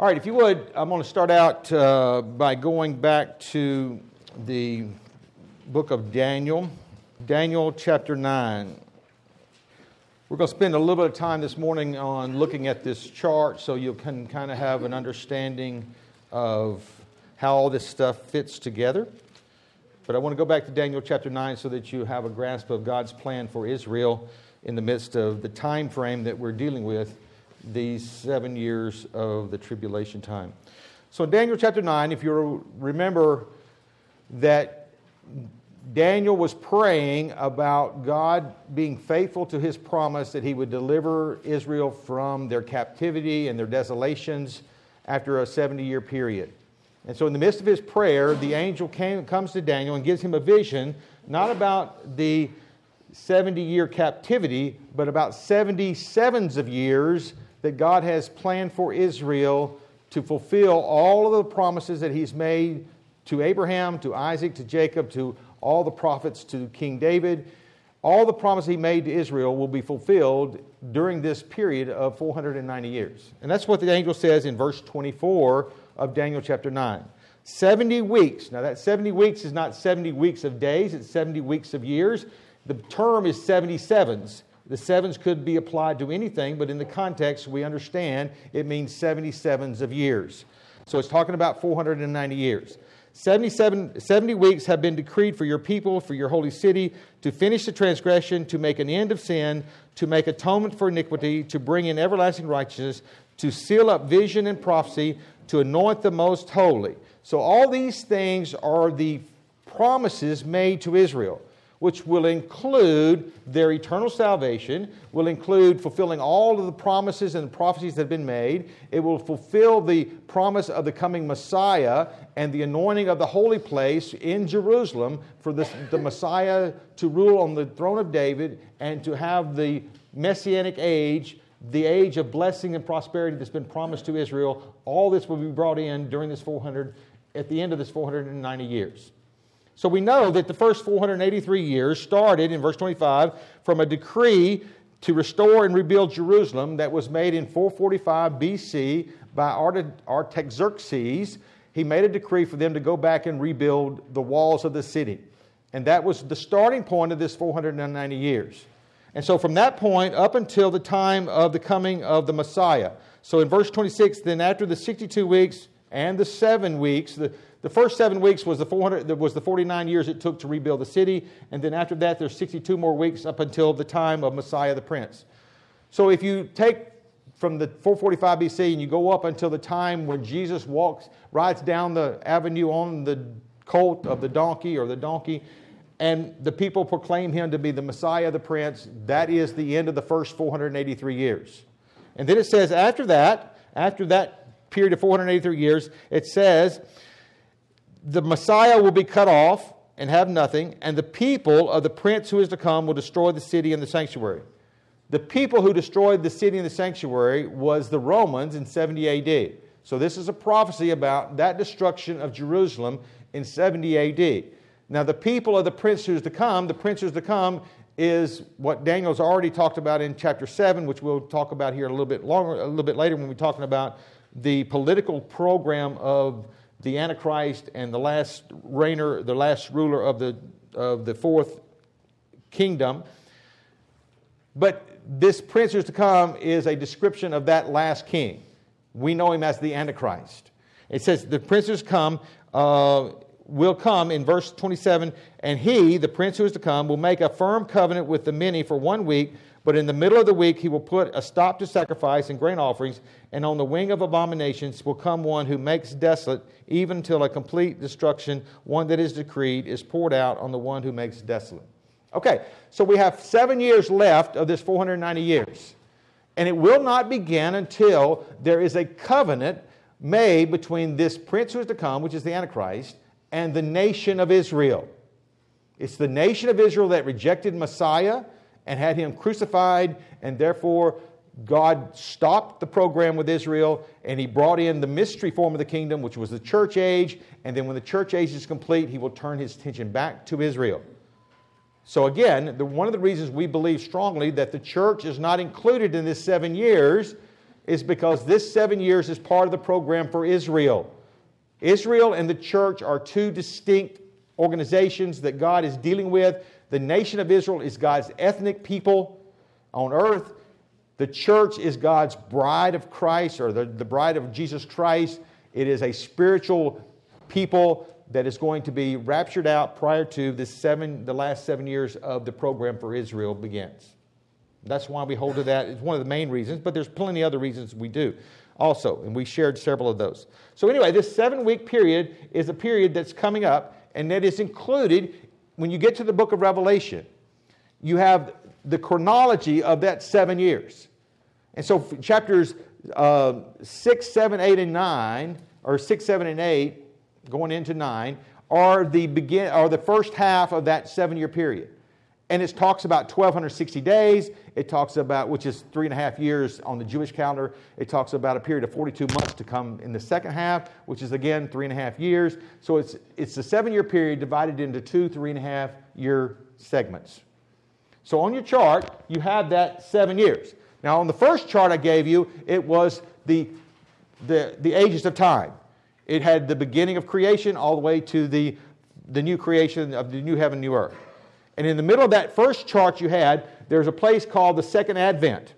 All right, if you would, I'm going to start out uh, by going back to the book of Daniel, Daniel chapter 9. We're going to spend a little bit of time this morning on looking at this chart so you can kind of have an understanding of how all this stuff fits together. But I want to go back to Daniel chapter 9 so that you have a grasp of God's plan for Israel in the midst of the time frame that we're dealing with these seven years of the tribulation time. So, in Daniel chapter 9, if you remember that Daniel was praying about God being faithful to his promise that he would deliver Israel from their captivity and their desolations after a 70 year period. And so, in the midst of his prayer, the angel came, comes to Daniel and gives him a vision, not about the 70 year captivity, but about 77s of years that God has planned for Israel to fulfill all of the promises that He's made to Abraham, to Isaac, to Jacob, to all the prophets, to King David. All the promises He made to Israel will be fulfilled during this period of 490 years. And that's what the angel says in verse 24 of Daniel chapter 9. 70 weeks. Now, that 70 weeks is not 70 weeks of days, it's 70 weeks of years. The term is 77s. The sevens could be applied to anything, but in the context, we understand it means 77s of years. So it's talking about 490 years. 77, 70 weeks have been decreed for your people, for your holy city, to finish the transgression, to make an end of sin, to make atonement for iniquity, to bring in everlasting righteousness, to seal up vision and prophecy, to anoint the most holy. So all these things are the promises made to Israel which will include their eternal salvation, will include fulfilling all of the promises and prophecies that have been made. It will fulfill the promise of the coming Messiah and the anointing of the holy place in Jerusalem for this, the Messiah to rule on the throne of David and to have the messianic age, the age of blessing and prosperity that's been promised to Israel. All this will be brought in during this 400, at the end of this 490 years. So we know that the first 483 years started in verse 25 from a decree to restore and rebuild Jerusalem that was made in 445 BC by Artaxerxes. He made a decree for them to go back and rebuild the walls of the city. And that was the starting point of this 490 years. And so from that point up until the time of the coming of the Messiah. So in verse 26, then after the 62 weeks and the seven weeks, the, the first seven weeks was the 400 was the 49 years it took to rebuild the city, and then after that there's 62 more weeks up until the time of Messiah the Prince. So if you take from the 445 BC and you go up until the time when Jesus walks, rides down the avenue on the colt of the donkey or the donkey, and the people proclaim him to be the Messiah, the Prince, that is the end of the first 483 years. And then it says after that, after that period of 483 years, it says the Messiah will be cut off and have nothing, and the people of the prince who is to come will destroy the city and the sanctuary. The people who destroyed the city and the sanctuary was the Romans in 70 AD. So this is a prophecy about that destruction of Jerusalem in 70 AD. Now the people of the prince who is to come, the prince who is to come is what Daniel's already talked about in chapter 7, which we'll talk about here a little bit longer, a little bit later when we're talking about the political program of the Antichrist and the last reigner, the last ruler of the, of the fourth kingdom. But this prince who's to come is a description of that last king. We know him as the Antichrist. It says the prince who's come uh, will come in verse 27, and he, the prince who is to come, will make a firm covenant with the many for one week but in the middle of the week, he will put a stop to sacrifice and grain offerings, and on the wing of abominations will come one who makes desolate, even till a complete destruction, one that is decreed, is poured out on the one who makes desolate. Okay, so we have seven years left of this 490 years. And it will not begin until there is a covenant made between this prince who is to come, which is the Antichrist, and the nation of Israel. It's the nation of Israel that rejected Messiah and had him crucified, and therefore God stopped the program with Israel and he brought in the mystery form of the kingdom, which was the church age. And then when the church age is complete, he will turn his attention back to Israel. So, again, the, one of the reasons we believe strongly that the church is not included in this seven years is because this seven years is part of the program for Israel. Israel and the church are two distinct organizations that God is dealing with. The nation of Israel is God's ethnic people on earth. The church is God's bride of Christ or the, the bride of Jesus Christ. It is a spiritual people that is going to be raptured out prior to the, seven, the last seven years of the program for Israel begins. That's why we hold to that. It's one of the main reasons, but there's plenty of other reasons we do also, and we shared several of those. So, anyway, this seven week period is a period that's coming up, and that is included when you get to the book of Revelation. You have the chronology of that seven years. And so, chapters uh, 6, 7, 8, and 9, or 6, 7, and 8, going into 9, are the, begin, are the first half of that seven year period. And it talks about 1,260 days. It talks about, which is three and a half years on the Jewish calendar. It talks about a period of 42 months to come in the second half, which is again three and a half years. So it's, it's a seven year period divided into two three and a half year segments. So on your chart, you have that seven years. Now, on the first chart I gave you, it was the, the, the ages of time. It had the beginning of creation all the way to the, the new creation of the new heaven, new earth. And in the middle of that first chart you had, there's a place called the second advent.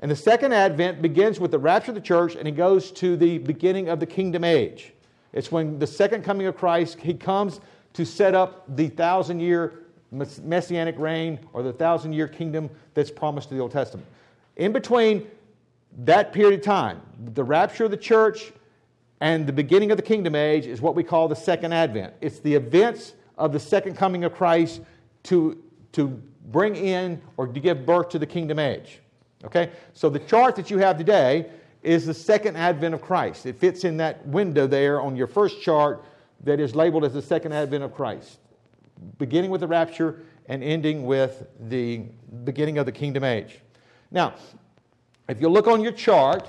And the second advent begins with the rapture of the church and it goes to the beginning of the kingdom age. It's when the second coming of Christ, he comes to set up the thousand year messianic reign or the thousand year kingdom that's promised to the Old Testament. In between that period of time, the rapture of the church and the beginning of the kingdom age is what we call the second advent. It's the events of the second coming of Christ to, to bring in or to give birth to the kingdom age. Okay? So the chart that you have today is the second advent of Christ. It fits in that window there on your first chart that is labeled as the second advent of Christ, beginning with the rapture and ending with the beginning of the kingdom age. Now, if you look on your chart,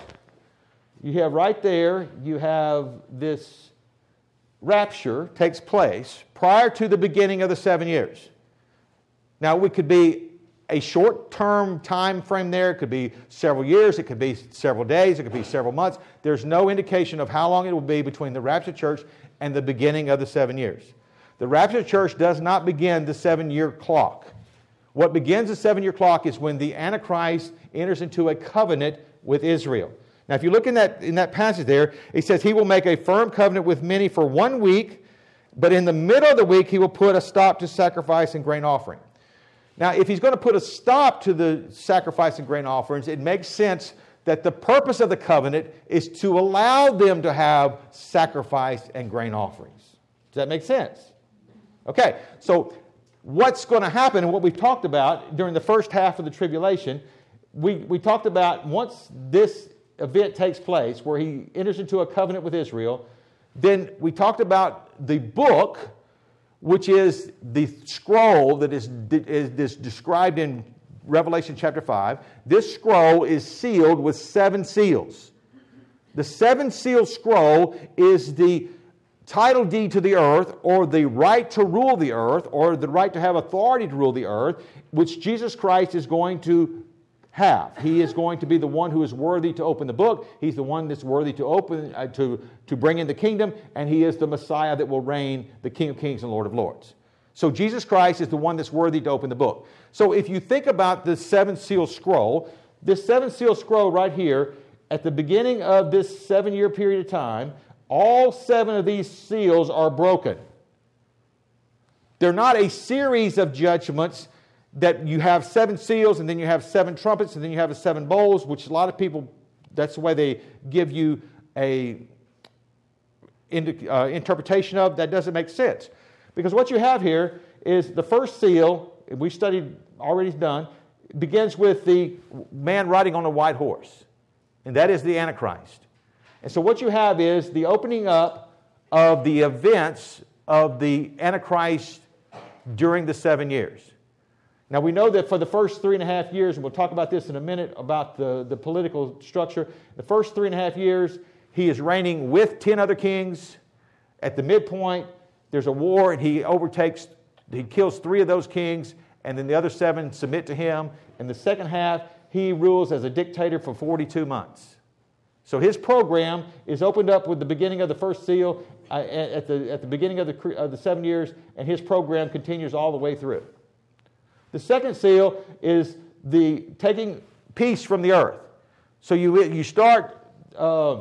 you have right there, you have this rapture takes place prior to the beginning of the seven years. Now, we could be a short term time frame there. It could be several years. It could be several days. It could be several months. There's no indication of how long it will be between the rapture church and the beginning of the seven years. The rapture church does not begin the seven year clock. What begins the seven year clock is when the Antichrist enters into a covenant with Israel. Now, if you look in that, in that passage there, it says, He will make a firm covenant with many for one week, but in the middle of the week, He will put a stop to sacrifice and grain offering. Now, if he's going to put a stop to the sacrifice and grain offerings, it makes sense that the purpose of the covenant is to allow them to have sacrifice and grain offerings. Does that make sense? Okay, so what's going to happen and what we've talked about during the first half of the tribulation, we, we talked about once this event takes place where he enters into a covenant with Israel, then we talked about the book which is the scroll that is, is, described in Revelation chapter 5. This scroll is sealed with seven seals. The seven seal scroll is the title deed to the earth, or the right to rule the earth, or the right to have authority to rule the earth, which Jesus Christ is going to have. He is going to be the one who is worthy to open the book. He's the one that's worthy to open uh, to, to bring in the kingdom, and he is the Messiah that will reign, the King of Kings and Lord of Lords. So Jesus Christ is the one that's worthy to open the book. So if you think about the seven seal scroll, this seven seal scroll right here, at the beginning of this seven year period of time, all seven of these seals are broken. They're not a series of judgments that you have seven seals and then you have seven trumpets and then you have seven bowls, which a lot of people, that's the way they give you a uh, interpretation of. That doesn't make sense. Because what you have here is the first seal, we studied already done, begins with the man riding on a white horse, and that is the Antichrist. And so what you have is the opening up of the events of the Antichrist during the seven years. Now, we know that for the first three and a half years, and we'll talk about this in a minute about the, the political structure, the first three and a half years, he is reigning with 10 other kings. At the midpoint, there's a war, and he overtakes, he kills three of those kings, and then the other seven submit to him. In the second half, he rules as a dictator for 42 months. So his program is opened up with the beginning of the first seal uh, at, the, at the beginning of the, of the seven years, and his program continues all the way through. The second seal is the taking peace from the earth. So you, you start uh,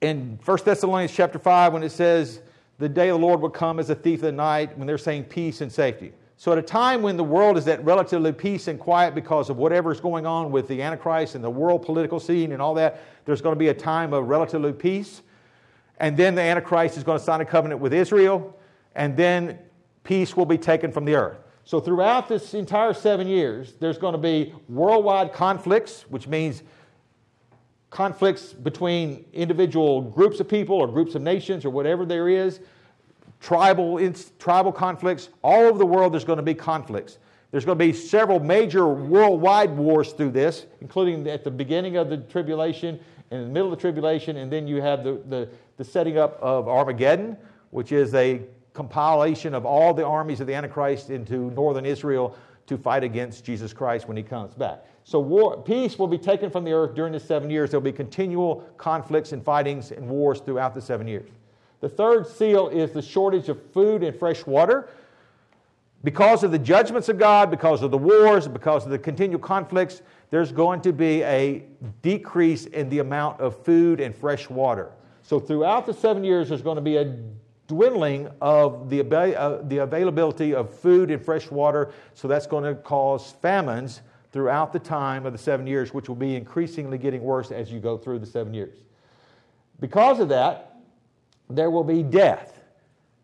in 1 Thessalonians chapter 5 when it says, The day of the Lord will come as a thief in the night, when they're saying peace and safety. So, at a time when the world is at relatively peace and quiet because of whatever is going on with the Antichrist and the world political scene and all that, there's going to be a time of relatively peace. And then the Antichrist is going to sign a covenant with Israel, and then peace will be taken from the earth. So, throughout this entire seven years, there's going to be worldwide conflicts, which means conflicts between individual groups of people or groups of nations or whatever there is tribal, tribal conflicts. All over the world, there's going to be conflicts. There's going to be several major worldwide wars through this, including at the beginning of the tribulation, in the middle of the tribulation, and then you have the, the, the setting up of Armageddon, which is a compilation of all the armies of the Antichrist into northern Israel to fight against Jesus Christ when he comes back. So war, peace will be taken from the earth during the seven years. There'll be continual conflicts and fightings and wars throughout the seven years. The third seal is the shortage of food and fresh water. Because of the judgments of God, because of the wars, because of the continual conflicts, there's going to be a decrease in the amount of food and fresh water. So, throughout the seven years, there's going to be a dwindling of the, uh, the availability of food and fresh water. So, that's going to cause famines throughout the time of the seven years, which will be increasingly getting worse as you go through the seven years. Because of that, there will be death.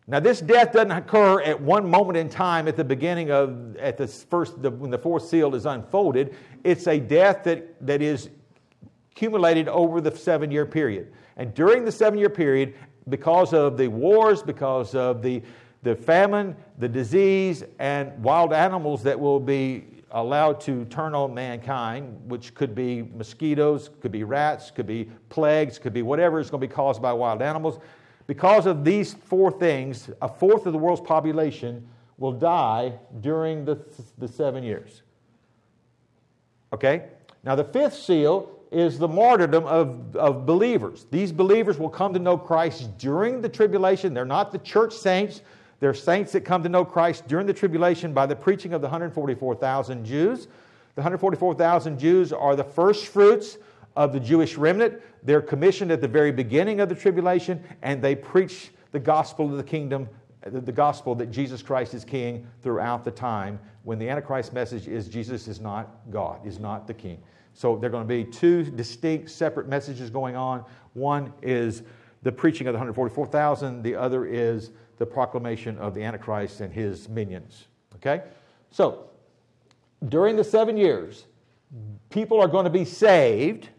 Now, this death doesn't occur at one moment in time at the beginning of, at the first, the, when the fourth seal is unfolded. It's a death that, that is accumulated over the seven year period. And during the seven year period, because of the wars, because of the, the famine, the disease, and wild animals that will be allowed to turn on mankind, which could be mosquitoes, could be rats, could be plagues, could be whatever is going to be caused by wild animals. Because of these four things, a fourth of the world's population will die during the, the seven years. Okay? Now, the fifth seal is the martyrdom of, of believers. These believers will come to know Christ during the tribulation. They're not the church saints, they're saints that come to know Christ during the tribulation by the preaching of the 144,000 Jews. The 144,000 Jews are the first fruits of the Jewish remnant. They're commissioned at the very beginning of the tribulation, and they preach the gospel of the kingdom, the gospel that Jesus Christ is king throughout the time when the Antichrist message is Jesus is not God, is not the king. So there are going to be two distinct, separate messages going on. One is the preaching of the 144,000, the other is the proclamation of the Antichrist and his minions. Okay? So, during the seven years, people are going to be saved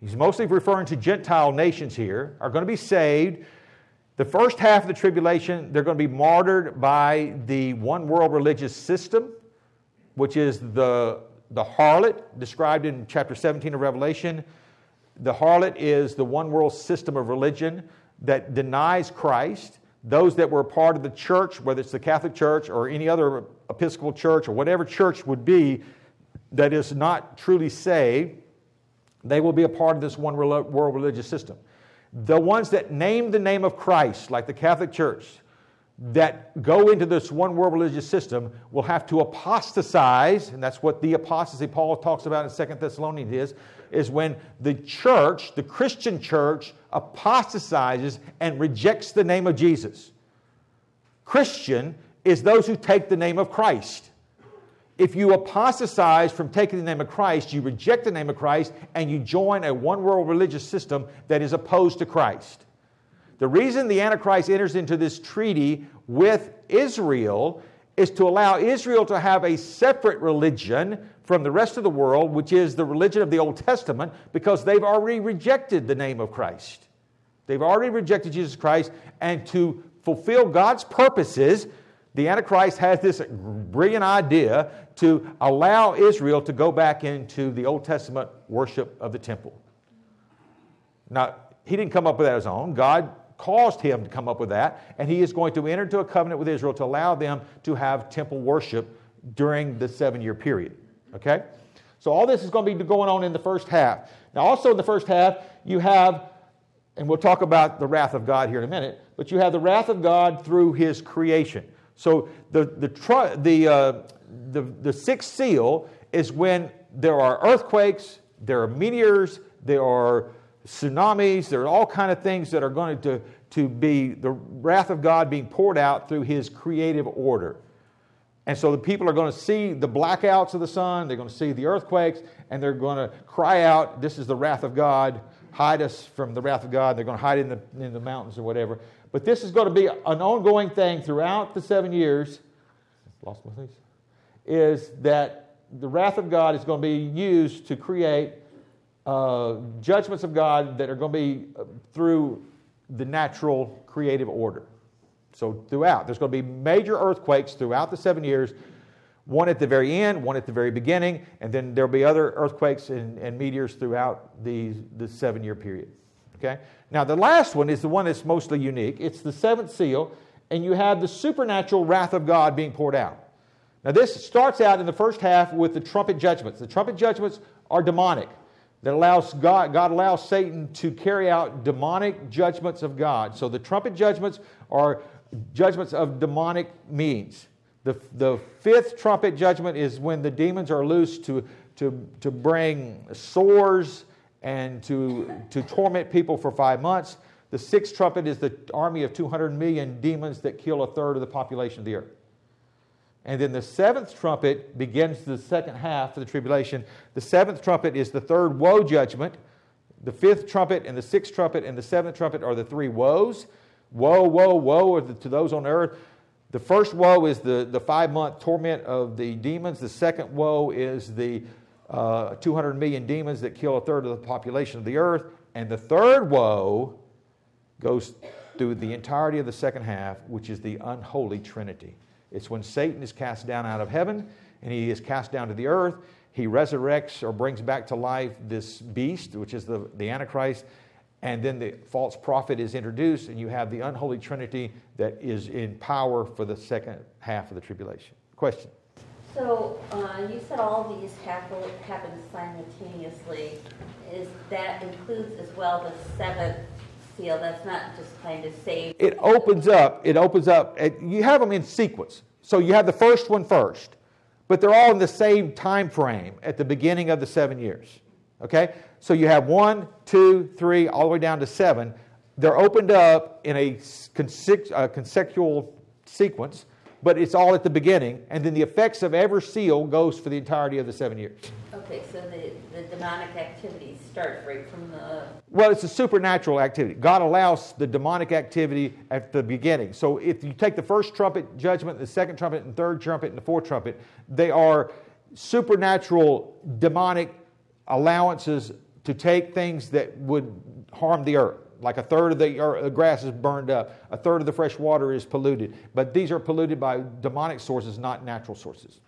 he's mostly referring to Gentile nations here, are going to be saved. The first half of the tribulation, they're going to be martyred by the one world religious system, which is the, the harlot described in chapter 17 of Revelation. The harlot is the one world system of religion that denies Christ. Those that were part of the church, whether it's the Catholic Church or any other Episcopal church or whatever church would be, that is not truly saved, they will be a part of this one world religious system. The ones that name the name of Christ, like the Catholic Church, that go into this one world religious system will have to apostatize, and that's what the apostasy Paul talks about in Second Thessalonians is, is when the church, the Christian church, apostatizes and rejects the name of Jesus. Christian is those who take the name of Christ. If you apostatize from taking the name of Christ, you reject the name of Christ and you join a one world religious system that is opposed to Christ. The reason the Antichrist enters into this treaty with Israel is to allow Israel to have a separate religion from the rest of the world, which is the religion of the Old Testament, because they've already rejected the name of Christ. They've already rejected Jesus Christ, and to fulfill God's purposes, the Antichrist has this brilliant idea to allow Israel to go back into the Old Testament worship of the temple. Now, he didn't come up with that on his own. God caused him to come up with that, and he is going to enter into a covenant with Israel to allow them to have temple worship during the seven year period. Okay? So, all this is going to be going on in the first half. Now, also in the first half, you have, and we'll talk about the wrath of God here in a minute, but you have the wrath of God through his creation. So the, the, the, uh, the, the sixth seal is when there are earthquakes, there are meteors, there are tsunamis, there are all kind of things that are going to, to be the wrath of God being poured out through his creative order. And so the people are going to see the blackouts of the sun, they're going to see the earthquakes, and they're going to cry out, This is the wrath of God. Hide us from the wrath of God. They're going to hide in the, in the mountains or whatever. But this is going to be an ongoing thing throughout the seven years. Lost my place. Is that the wrath of God is going to be used to create uh, judgments of God that are going to be uh, through the natural creative order. So, throughout, there's going to be major earthquakes throughout the seven years, one at the very end, one at the very beginning, and then there'll be other earthquakes and, and meteors throughout the, the seven year period. Okay? Now, the last one is the one that's mostly unique. It's the seventh seal, and you have the supernatural wrath of God being poured out. Now, this starts out in the first half with the trumpet judgments. The trumpet judgments are demonic that allows God, God allows Satan to carry out demonic judgments of God. So the trumpet judgments are judgments of demonic means. The, the fifth trumpet judgment is when the demons are loose to, to, to bring sores and to, to torment people for five months. The sixth trumpet is the army of 200 million demons that kill a third of the population of the earth. And then the seventh trumpet begins the second half of the tribulation. The seventh trumpet is the third woe judgment. The fifth trumpet and the sixth trumpet and the seventh trumpet are the three woes. Woe, woe, woe to those on earth. The first woe is the, the five month torment of the demons. The second woe is the uh, 200 million demons that kill a third of the population of the earth. And the third woe goes through the entirety of the second half, which is the unholy trinity. It's when Satan is cast down out of heaven and he is cast down to the earth. He resurrects or brings back to life this beast, which is the, the Antichrist. And then the false prophet is introduced, and you have the unholy trinity that is in power for the second half of the tribulation. Question? So uh, you said all these happen, happen simultaneously. Is that includes as well the seventh seal. That's not just kind of saved. It opens up. It opens up. You have them in sequence. So you have the first one first, but they're all in the same time frame at the beginning of the seven years. Okay? So you have one, two, three, all the way down to seven. They're opened up in a consecutive uh, sequence, but it's all at the beginning, and then the effects of every seal goes for the entirety of the seven years. Okay, so the, the demonic activity right from the. Well, it's a supernatural activity. God allows the demonic activity at the beginning. So if you take the first trumpet judgment, the second trumpet, and third trumpet, and the fourth trumpet, they are supernatural demonic allowances to take things that would harm the earth. Like a third of the grass is burned up, a third of the fresh water is polluted. But these are polluted by demonic sources, not natural sources.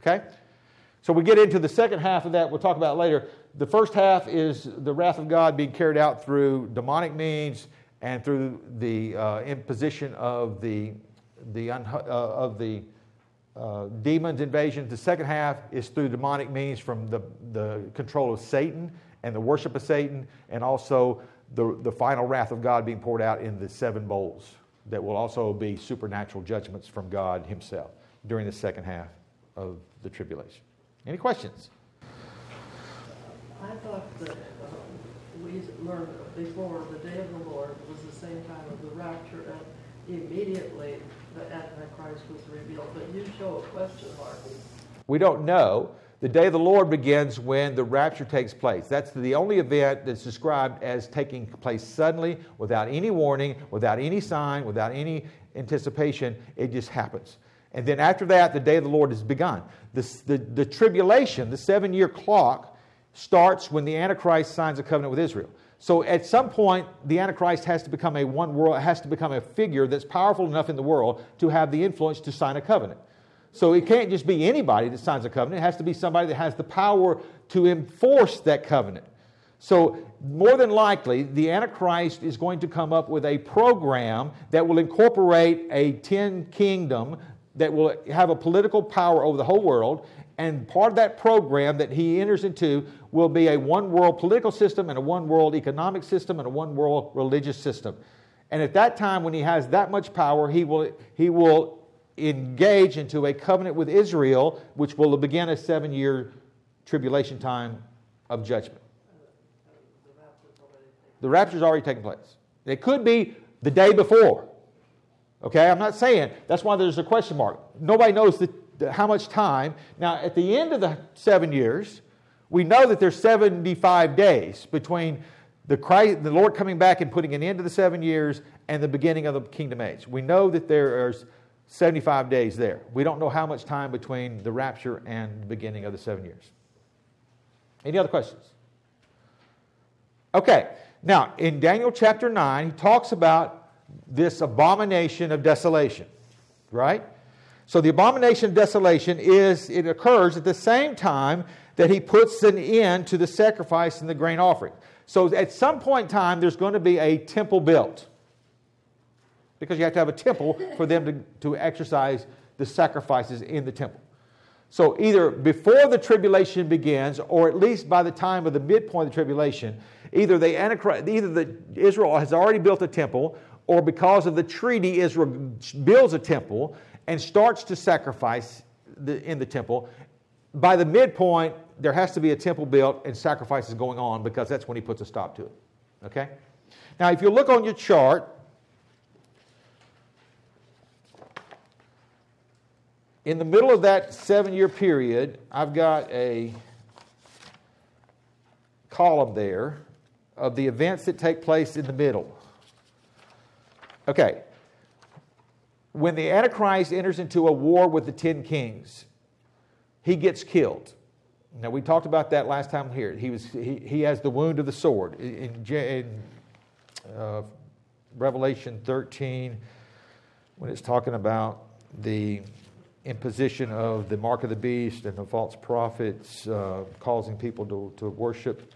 Okay? So we get into the second half of that, we'll talk about later. The first half is the wrath of God being carried out through demonic means and through the uh, imposition of the, the, uh, of the uh, demons invasion. The second half is through demonic means from the, the control of Satan and the worship of Satan, and also the, the final wrath of God being poured out in the seven bowls that will also be supernatural judgments from God Himself during the second half of the tribulation. Any questions? I thought that uh, we learned before the day of the Lord was the same time of the rapture, and immediately the Antichrist was revealed. But you show a question mark. We don't know. The day of the Lord begins when the rapture takes place. That's the only event that's described as taking place suddenly, without any warning, without any sign, without any anticipation. It just happens. And then after that, the day of the Lord has begun. The, the, the tribulation, the seven year clock, starts when the Antichrist signs a covenant with Israel. So at some point, the Antichrist has to become a one world, it has to become a figure that's powerful enough in the world to have the influence to sign a covenant. So it can't just be anybody that signs a covenant. It has to be somebody that has the power to enforce that covenant. So, more than likely, the Antichrist is going to come up with a program that will incorporate a 10 kingdom that will have a political power over the whole world, And part of that program that he enters into will be a one world political system and a one world economic system and a one world religious system. And at that time, when he has that much power, he will, he will engage into a covenant with Israel, which will begin a seven year tribulation time of judgment. The rapture's already taken place. It could be the day before. Okay, I'm not saying that's why there's a question mark. Nobody knows the, how much time. Now, at the end of the seven years, we know that there's 75 days between the, Christ, the Lord coming back and putting an end to the seven years and the beginning of the kingdom age. We know that there's 75 days there. We don't know how much time between the rapture and the beginning of the seven years. Any other questions? Okay, now in Daniel chapter 9, he talks about this abomination of desolation, right? So the abomination of desolation is, it occurs at the same time that he puts an end to the sacrifice and the grain offering. So at some point in time, there's going to be a temple built. Because you have to have a temple for them to, to exercise the sacrifices in the temple. So either before the tribulation begins, or at least by the time of the midpoint of the tribulation, either the Antichrist, either the Israel has already built a temple, or because of the treaty, Israel builds a temple and starts to sacrifice the, in the temple. By the midpoint, there has to be a temple built and sacrifices going on because that's when he puts a stop to it. Okay? Now, if you look on your chart, in the middle of that seven year period, I've got a column there of the events that take place in the middle. Okay. When the Antichrist enters into a war with the ten kings, he gets killed. Now, we talked about that last time here. He, was, he, he has the wound of the sword. In, in uh, Revelation 13, when it's talking about the imposition of the mark of the beast and the false prophets uh, causing people to, to worship,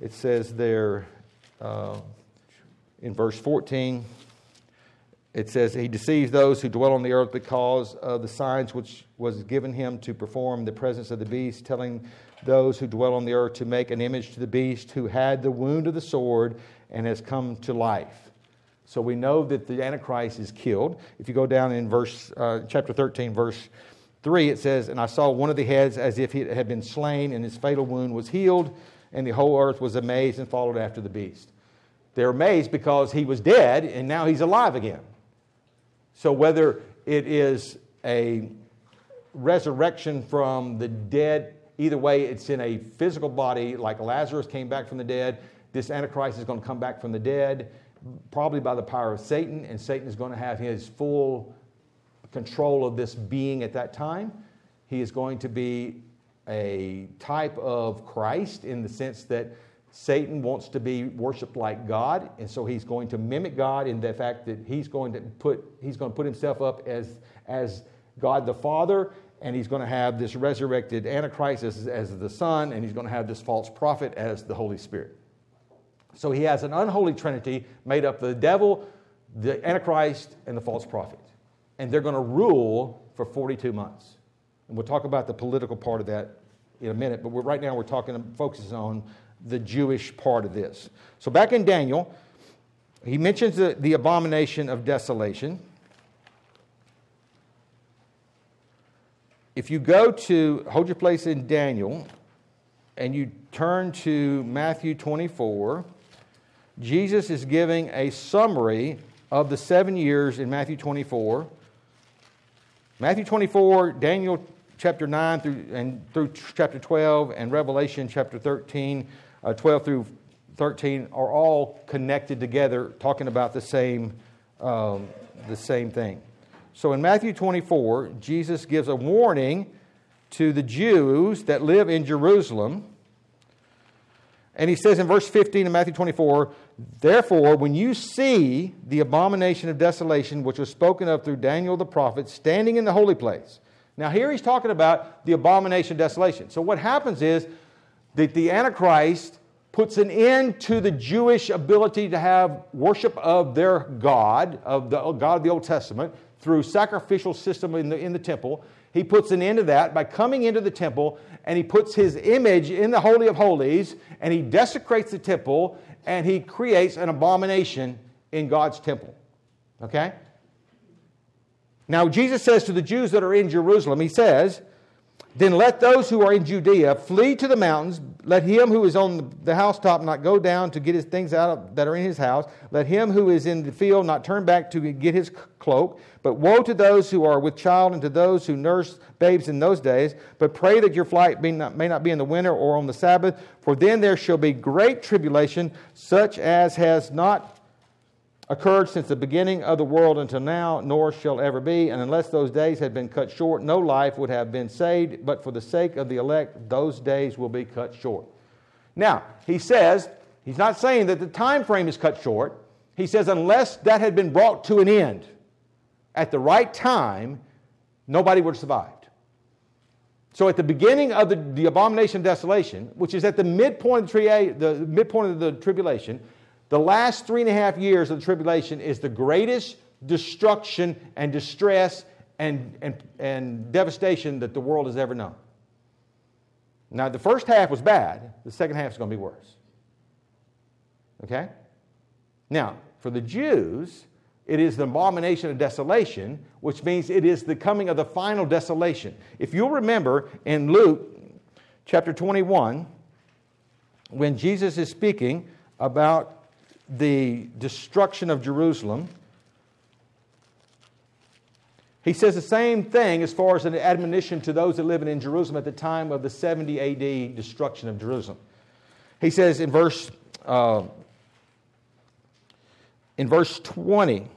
it says there uh, in verse 14, it says, He deceives those who dwell on the earth because of the signs which was given him to perform the presence of the beast, telling those who dwell on the earth to make an image to the beast who had the wound of the sword and has come to life. So we know that the Antichrist is killed. If you go down in verse, uh, chapter 13, verse 3, it says, And I saw one of the heads as if he had been slain, and his fatal wound was healed, and the whole earth was amazed and followed after the beast. They're amazed because he was dead, and now he's alive again. So, whether it is a resurrection from the dead, either way, it's in a physical body, like Lazarus came back from the dead. This Antichrist is going to come back from the dead, probably by the power of Satan, and Satan is going to have his full control of this being at that time. He is going to be a type of Christ in the sense that Satan wants to be worshiped like God, and so he's going to mimic God in the fact that he's going to put he's going to put himself up as as God the Father, and he's going to have this resurrected Antichrist as, as the Son, and he's going to have this false prophet as the Holy Spirit. So he has an unholy trinity made up of the devil, the Antichrist, and the false prophet. And they're going to rule for 42 months. And we'll talk about the political part of that in a minute, but right now we're talking, focuses on the Jewish part of this. So back in Daniel, he mentions the, the abomination of desolation. If you go to, hold your place in Daniel, and you turn to Matthew 24, Jesus is giving a summary of the seven years in Matthew 24. Matthew 24, Daniel chapter 9 through, and through chapter 12, and Revelation chapter 13 uh, 12 through 13 are all connected together, talking about the same, um, the same thing. So in Matthew 24, Jesus gives a warning to the Jews that live in Jerusalem. And he says in verse 15 of Matthew 24, Therefore, when you see the abomination of desolation, which was spoken of through Daniel the prophet, standing in the holy place. Now, here he's talking about the abomination of desolation. So, what happens is that the Antichrist puts an end to the Jewish ability to have worship of their God, of the God of the Old Testament, through sacrificial system in the, in the temple. he puts an end to that by coming into the temple and he puts his image in the Holy of Holies and he desecrates the temple and he creates an abomination in God's temple. Okay? Now, Jesus says to the Jews that are in Jerusalem, He says, Then let those who are in Judea flee to the mountains. Let him who is on the housetop not go down to get his things out of, that are in his house. Let him who is in the field not turn back to get his cloak. But woe to those who are with child and to those who nurse babes in those days. But pray that your flight not, may not be in the winter or on the Sabbath, for then there shall be great tribulation, such as has not occurred since the beginning of the world until now, nor shall ever be. And unless those days had been cut short, no life would have been saved. But for the sake of the elect, those days will be cut short. Now, he says, he's not saying that the time frame is cut short. He says, unless that had been brought to an end at the right time, nobody would have survived. So at the beginning of the, the abomination of desolation, which is at the midpoint of the, the midpoint of the tribulation, the last three and a half years of the tribulation is the greatest destruction and distress and, and, and devastation that the world has ever known. Now, the first half was bad, the second half is going to be worse. Okay? Now, for the Jews, it is the abomination of desolation, which means it is the coming of the final desolation. If you'll remember in Luke chapter 21, when Jesus is speaking about the destruction of Jerusalem, he says the same thing as far as an admonition to those that live in Jerusalem at the time of the 70 AD destruction of Jerusalem. He says in verse, uh, in verse 20,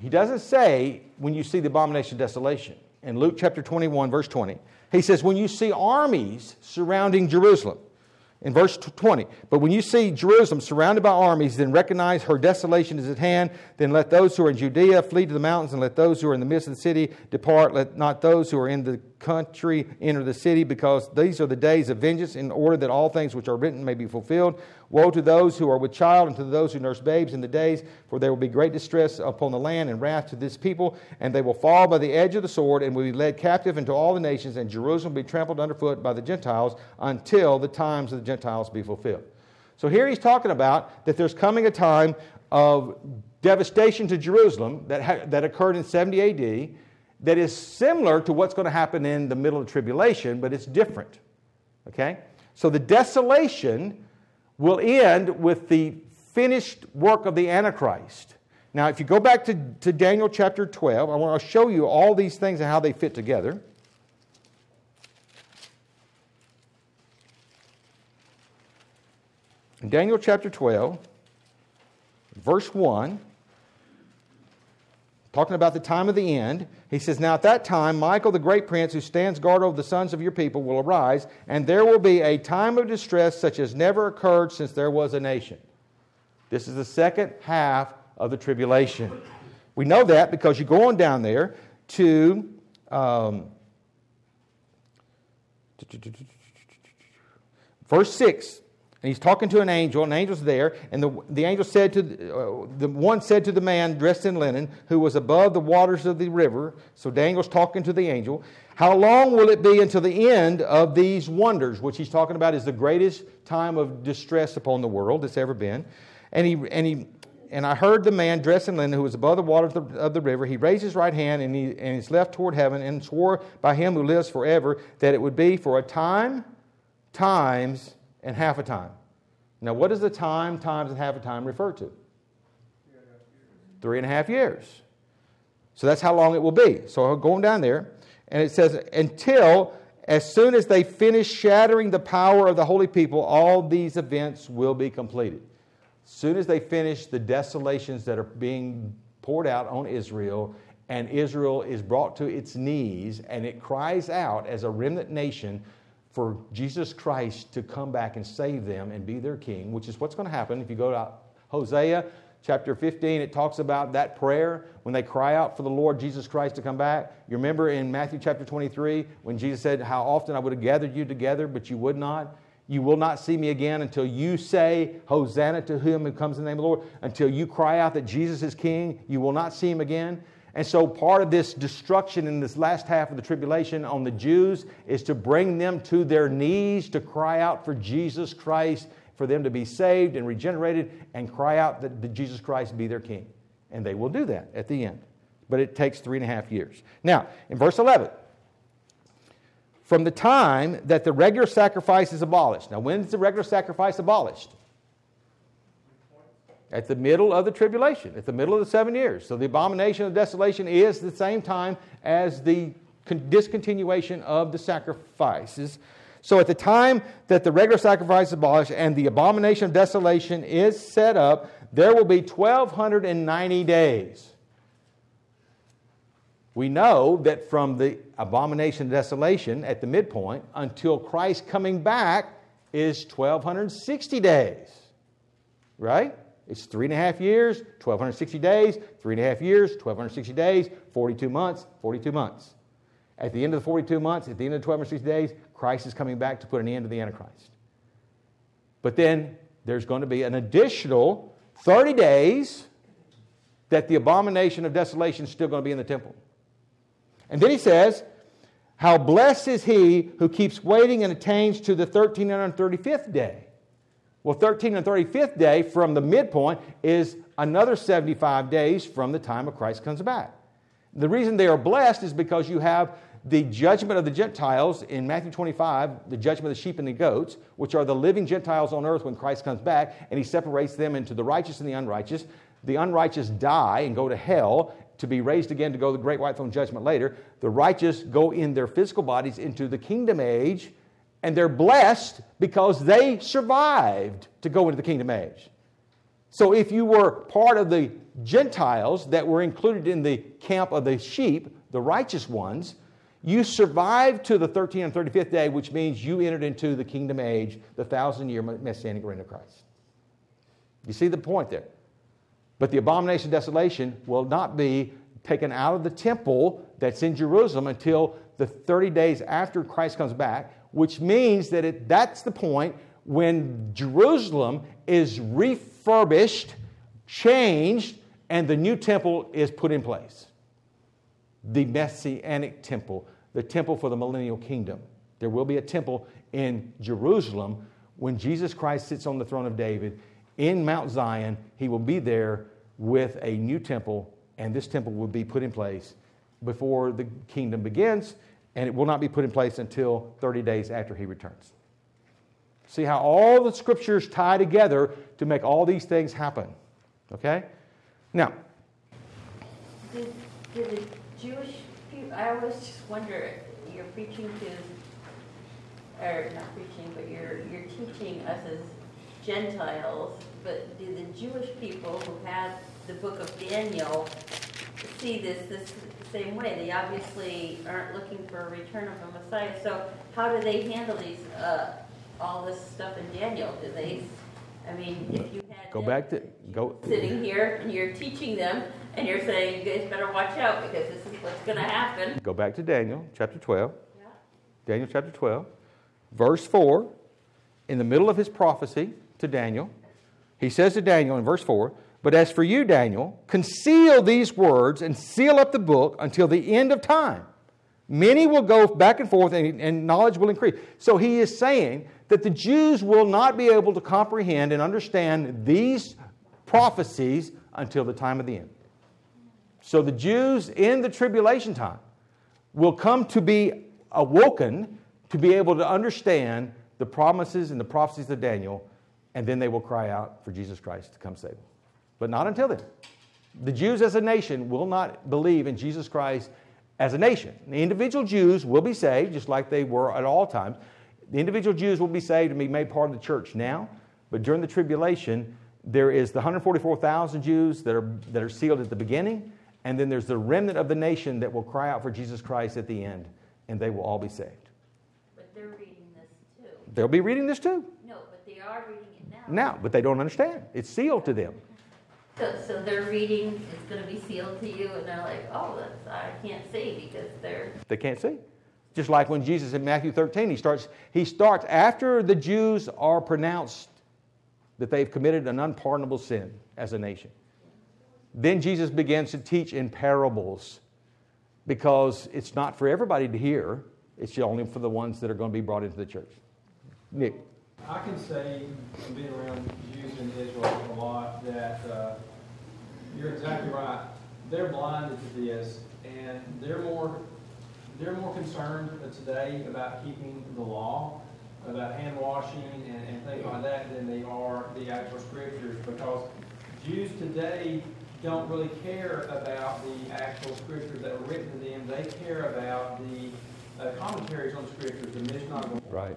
he doesn't say when you see the abomination of desolation. In Luke chapter 21, verse 20, he says, When you see armies surrounding Jerusalem, in verse 20. But when you see Jerusalem surrounded by armies, then recognize her desolation is at hand. Then let those who are in Judea flee to the mountains, and let those who are in the midst of the city depart. Let not those who are in the country enter the city, because these are the days of vengeance, in order that all things which are written may be fulfilled. Woe to those who are with child, and to those who nurse babes in the days, for there will be great distress upon the land and wrath to this people, and they will fall by the edge of the sword, and will be led captive into all the nations, and Jerusalem will be trampled underfoot by the Gentiles until the times of the Gentiles be fulfilled. So here he's talking about that there's coming a time of devastation to Jerusalem that, ha- that occurred in 70 AD that is similar to what's going to happen in the middle of tribulation, but it's different. Okay? So the desolation will end with the finished work of the Antichrist. Now, if you go back to, to Daniel chapter 12, I want to show you all these things and how they fit together. In Daniel chapter 12, verse 1, talking about the time of the end, he says, Now at that time, Michael the great prince, who stands guard over the sons of your people, will arise, and there will be a time of distress such as never occurred since there was a nation. This is the second half of the tribulation. We know that because you go on down there to. Um, verse 6 and he's talking to an angel, and angel's there, and the, the angel said to uh, the one said to the man dressed in linen who was above the waters of the river. So Daniel's talking to the angel. How long will it be until the end of these wonders, which he's talking about is the greatest time of distress upon the world that's ever been? And he and he and I heard the man dressed in linen who was above the waters of the, of the river. He raised his right hand and, he, and his left toward heaven and swore by him who lives forever that it would be for a time, times, and half a time. Now, what does the time, times, and half a time refer to? Three and a half years. So that's how long it will be. So going down there, and it says, until as soon as they finish shattering the power of the holy people, all these events will be completed. As soon as they finish the desolations that are being poured out on Israel, and Israel is brought to its knees, and it cries out as a remnant nation for Jesus Christ to come back and save them and be their king, which is what's going to happen. If you go to Hosea chapter 15, it talks about that prayer when they cry out for the Lord Jesus Christ to come back. You remember in Matthew chapter 23 when Jesus said, How often I would have gathered you together, but you would not. You will not see me again until you say, Hosanna to him who comes in the name of the Lord. Until you cry out that Jesus is king, you will not see him again. And so, part of this destruction in this last half of the tribulation on the Jews is to bring them to their knees to cry out for Jesus Christ, for them to be saved and regenerated, and cry out that Jesus Christ be their king. And they will do that at the end. But it takes three and a half years. Now, in verse 11, from the time that the regular sacrifice is abolished. Now, when is the regular sacrifice abolished? At the middle of the tribulation, at the middle of the seven years. So the abomination of desolation is the same time as the discontinuation of the sacrifices. So at the time that the regular sacrifice is abolished and the abomination of desolation is set up, there will be 1,290 days. We know that from the abomination of desolation at the midpoint until Christ coming back is 1,260 days. Right? It's three and a half years, 1,260 days, three and a half years, 1,260 days, 42 months, 42 months. At the end of the 42 months, at the end of the 1,260 days, Christ is coming back to put an end to the Antichrist. But then there's going to be an additional 30 days that the abomination of desolation is still going to be in the temple. And then he says, How blessed is he who keeps waiting and attains to the 1335th day. Well, 13 and 35th day from the midpoint is another 75 days from the time of Christ comes back. The reason they are blessed is because you have the judgment of the Gentiles in Matthew 25, the judgment of the sheep and the goats, which are the living Gentiles on earth when Christ comes back, and he separates them into the righteous and the unrighteous. The unrighteous die and go to hell, to be raised again to go to the great white throne judgment later. The righteous go in their physical bodies into the kingdom age, and they're blessed because they survived to go into the kingdom age. So if you were part of the Gentiles that were included in the camp of the sheep, the righteous ones, you survived to the 13th and 35th day, which means you entered into the kingdom age, the thousand year messianic reign of Christ. You see the point there? But the abomination of desolation will not be taken out of the temple that's in Jerusalem until the 30 days after Christ comes back, which means that it, that's the point when Jerusalem is refurbished, changed, and the new temple is put in place. The messianic temple, the temple for the millennial kingdom. There will be a temple in Jerusalem when Jesus Christ sits on the throne of David in Mount Zion. He will be there with a new temple, and this temple will be put in place before the kingdom begins, and it will not be put in place until 30 days after he returns. See how all the scriptures tie together to make all these things happen. Okay? Now, did, did the Jewish people, I always just wonder, you're preaching to, or not preaching, but you're, you're teaching us as Gentiles, but do the Jewish people who had the book of Daniel see this this same way? They obviously aren't looking for a return of a Messiah. So how do they handle these uh, all this stuff in Daniel? Do they? I mean, if you had go back to go sitting here and you're teaching them and you're saying you guys better watch out because this is what's going to happen. Go back to Daniel chapter 12. Yeah. Daniel chapter 12, verse 4. In the middle of his prophecy, to Daniel. He says to Daniel in verse 4 But as for you, Daniel, conceal these words and seal up the book until the end of time. Many will go back and forth and, and knowledge will increase. So he is saying that the Jews will not be able to comprehend and understand these prophecies until the time of the end. So the Jews in the tribulation time will come to be awoken to be able to understand the promises and the prophecies of Daniel and then they will cry out for Jesus Christ to come save them. But not until then. The Jews as a nation will not believe in Jesus Christ as a nation. The individual Jews will be saved, just like they were at all times. The individual Jews will be saved and be made part of the church now, but during the tribulation, there is the 144,000 Jews that are, that are sealed at the beginning, and then there's the remnant of the nation that will cry out for Jesus Christ at the end, and they will all be saved. But they're reading this too. They'll be reading this too. No, but they are reading it now. now, but they don't understand. It's sealed to them. So, so their reading is going to be sealed to you, and they're like, oh, that's, I can't see because they're. They can't see. Just like when Jesus in Matthew 13, he starts, he starts after the Jews are pronounced that they've committed an unpardonable sin as a nation. Then Jesus begins to teach in parables because it's not for everybody to hear, it's only for the ones that are going to be brought into the church. Nick. I can say, from being around Jews in Israel a lot, that uh, you're exactly right. They're blinded to this, and they're more they're more concerned today about keeping the law, about hand washing and, and things like that, than they are the actual scriptures. Because Jews today don't really care about the actual scriptures that were written to them. They care about the uh, commentaries on scriptures, the Mishnah. Right.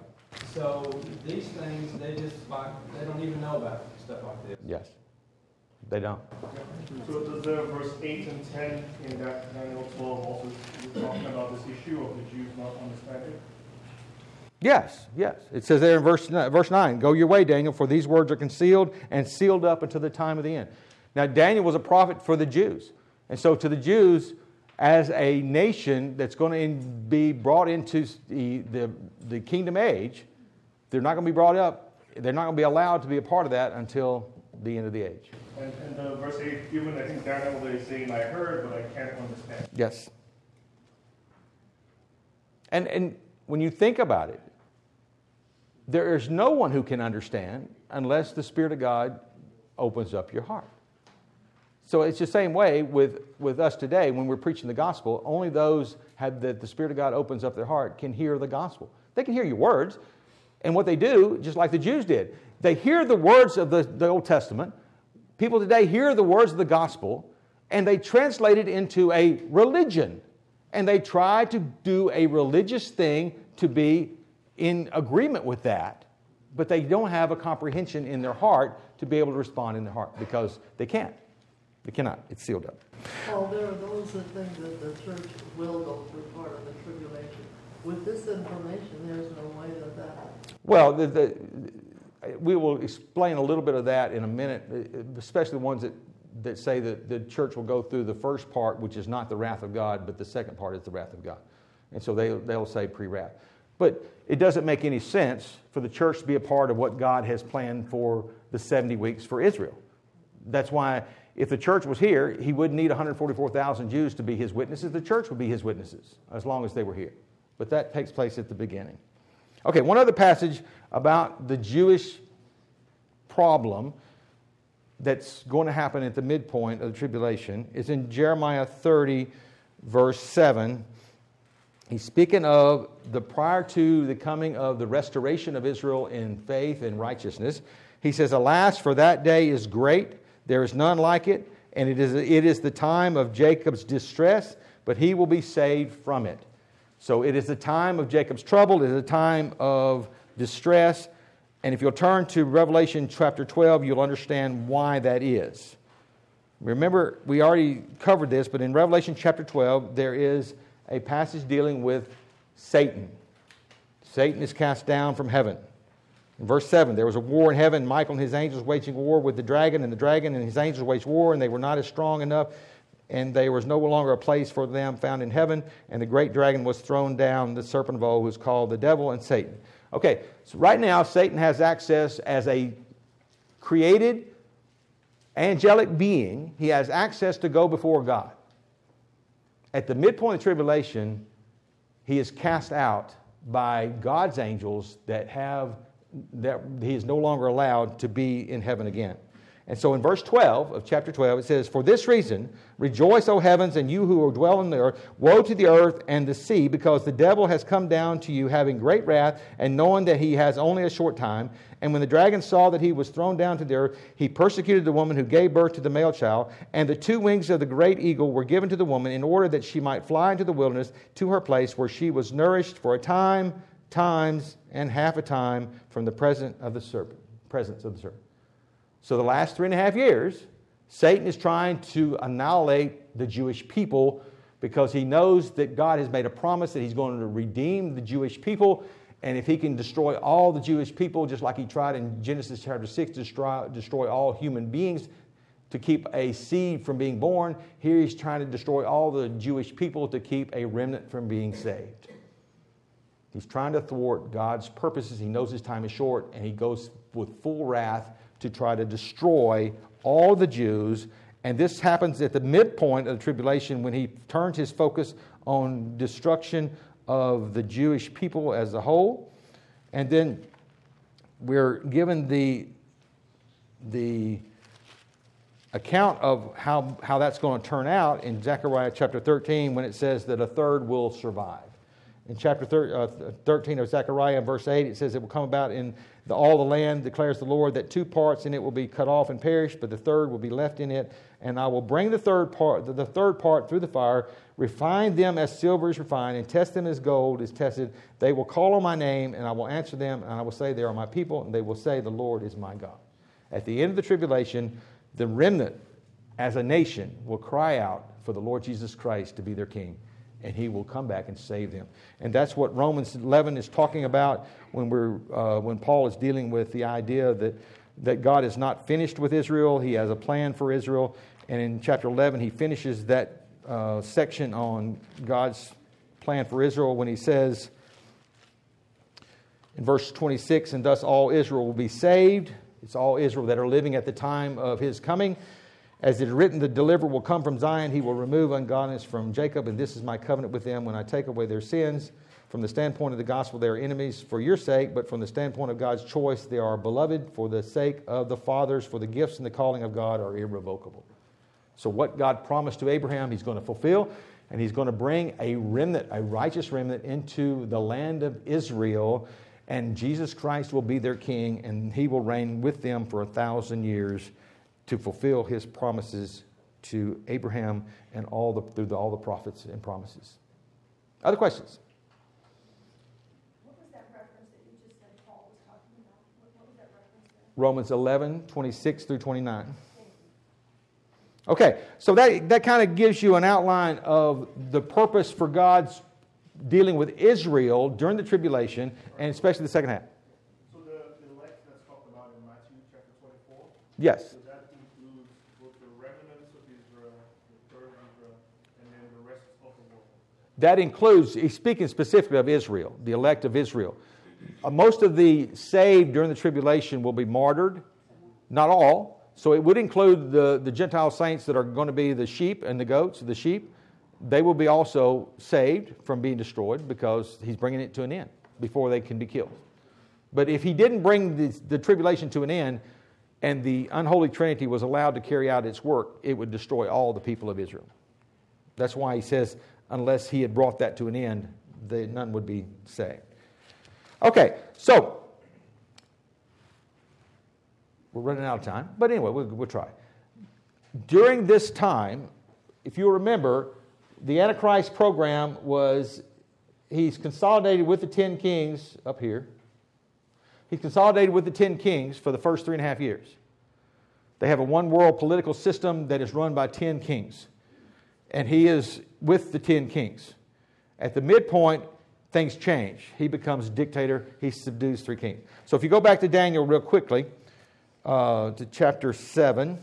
So these things, they just like, they don't even know about stuff like this. Yes. They don't. So does the verse 8 and 10 in that Daniel 12 also talking about this issue of the Jews not understanding? Yes, yes. It says there in verse, verse 9 Go your way, Daniel, for these words are concealed and sealed up until the time of the end. Now, Daniel was a prophet for the Jews. And so, to the Jews, as a nation that's going to be brought into the, the, the kingdom age, they're not going to be brought up, they're not going to be allowed to be a part of that until the end of the age. And, and the verse 8, even I think Daniel is saying, I heard, but I can't understand. Yes. And, and when you think about it, there is no one who can understand unless the Spirit of God opens up your heart. So it's the same way with, with us today when we're preaching the gospel. Only those have, that the Spirit of God opens up their heart can hear the gospel. They can hear your words. And what they do, just like the Jews did, they hear the words of the, the Old Testament. People today hear the words of the gospel and they translate it into a religion. And they try to do a religious thing to be in agreement with that, but they don't have a comprehension in their heart to be able to respond in their heart because they can't. They cannot. It's sealed up. Well, there are those that think that the church will go through part of the tribulation. With this information, there's no way that that happens. Well, the, the, we will explain a little bit of that in a minute, especially the ones that, that say that the church will go through the first part, which is not the wrath of God, but the second part is the wrath of God. And so they, they'll say pre wrath. But it doesn't make any sense for the church to be a part of what God has planned for the 70 weeks for Israel. That's why if the church was here, he wouldn't need 144,000 Jews to be his witnesses. The church would be his witnesses as long as they were here. But that takes place at the beginning. Okay, one other passage about the Jewish problem that's going to happen at the midpoint of the tribulation is in Jeremiah 30, verse 7. He's speaking of the prior to the coming of the restoration of Israel in faith and righteousness. He says, Alas, for that day is great, there is none like it, and it is, it is the time of Jacob's distress, but he will be saved from it. So it is the time of Jacob's trouble, it is a time of distress. And if you'll turn to Revelation chapter 12, you'll understand why that is. Remember, we already covered this, but in Revelation chapter 12, there is a passage dealing with Satan. Satan is cast down from heaven. In verse 7, there was a war in heaven. Michael and his angels waging war with the dragon, and the dragon and his angels waged war, and they were not as strong enough, and there was no longer a place for them found in heaven. And the great dragon was thrown down, the serpent of old, who's called the devil and Satan. Okay, so right now, Satan has access as a created angelic being, he has access to go before God at the midpoint of tribulation, he is cast out by God's angels that have that he is no longer allowed to be in heaven again. And so in verse 12 of chapter 12, it says, For this reason, rejoice, O heavens, and you who dwell on the earth. Woe to the earth and the sea, because the devil has come down to you, having great wrath, and knowing that he has only a short time. And when the dragon saw that he was thrown down to the earth, he persecuted the woman who gave birth to the male child. And the two wings of the great eagle were given to the woman in order that she might fly into the wilderness to her place, where she was nourished for a time, times, and half a time from the presence of the serpent. Presence of the serpent. So, the last three and a half years, Satan is trying to annihilate the Jewish people because he knows that God has made a promise that he's going to redeem the Jewish people. And if he can destroy all the Jewish people, just like he tried in Genesis chapter 6 to destroy, destroy all human beings to keep a seed from being born, here he's trying to destroy all the Jewish people to keep a remnant from being saved. He's trying to thwart God's purposes. He knows his time is short, and he goes with full wrath to try to destroy all the Jews And this happens at the midpoint of the tribulation when he turns his focus on destruction of the Jewish people as a whole. And then we're given the, the account of how, how that's going to turn out in Zechariah chapter 13 when it says that a third will survive. In chapter uh, 13 of Zechariah, verse 8, it says it will come about in the, all the land, declares the Lord, that two parts in it will be cut off and perish, but the third will be left in it. And I will bring the third part, the, the third part through the fire, refine them as silver is refined, and test them as gold is tested. They will call on my name, and I will answer them, and I will say, They are my people, and they will say, The Lord is my God. At the end of the tribulation, the remnant as a nation will cry out for the Lord Jesus Christ to be their king and he will come back and save them. And that's what Romans 11 is talking about when, we're, uh, when Paul is dealing with the idea that, that God is not finished with Israel, he has a plan for Israel. And in chapter 11, he finishes that uh, section on God's plan for Israel when he says in verse 26, and thus all Israel will be saved. It's all Israel that are living at the time of his coming. As it is written, the deliverer will come from Zion. He will remove ungodliness from Jacob, and this is my covenant with them when I take away their sins. From the standpoint of the gospel, they are enemies for your sake, but from the standpoint of God's choice, they are beloved for the sake of the fathers, for the gifts and the calling of God are irrevocable. So, what God promised to Abraham, he's going to fulfill, and he's going to bring a remnant, a righteous remnant, into the land of Israel, and Jesus Christ will be their king, and he will reign with them for a thousand years to fulfill his promises to Abraham and all the, through the, all the prophets and promises. Other questions? What was that reference that you just said Paul was talking about? What, what was that reference? Romans 11, 26 through 29. Okay, so that, that kind of gives you an outline of the purpose for God's dealing with Israel during the tribulation, and especially the second half. So the, the elect that's talked about in Matthew chapter 24, Yes. so that includes both the remnants of Israel, the third of Israel, and then the rest of the world. That includes, he's speaking specifically of Israel, the elect of Israel. Uh, most of the saved during the tribulation will be martyred, not all. So it would include the, the Gentile saints that are going to be the sheep and the goats, the sheep. They will be also saved from being destroyed because he's bringing it to an end before they can be killed. But if he didn't bring the, the tribulation to an end and the unholy trinity was allowed to carry out its work, it would destroy all the people of Israel. That's why he says, unless he had brought that to an end, the, none would be saved. Okay, so we're running out of time, but anyway, we'll, we'll try. During this time, if you remember, the Antichrist program was he's consolidated with the ten kings up here. He's consolidated with the ten kings for the first three and a half years. They have a one world political system that is run by ten kings. And he is with the ten kings. At the midpoint, things change. He becomes dictator, he subdues three kings. So if you go back to Daniel real quickly, uh, to chapter 7,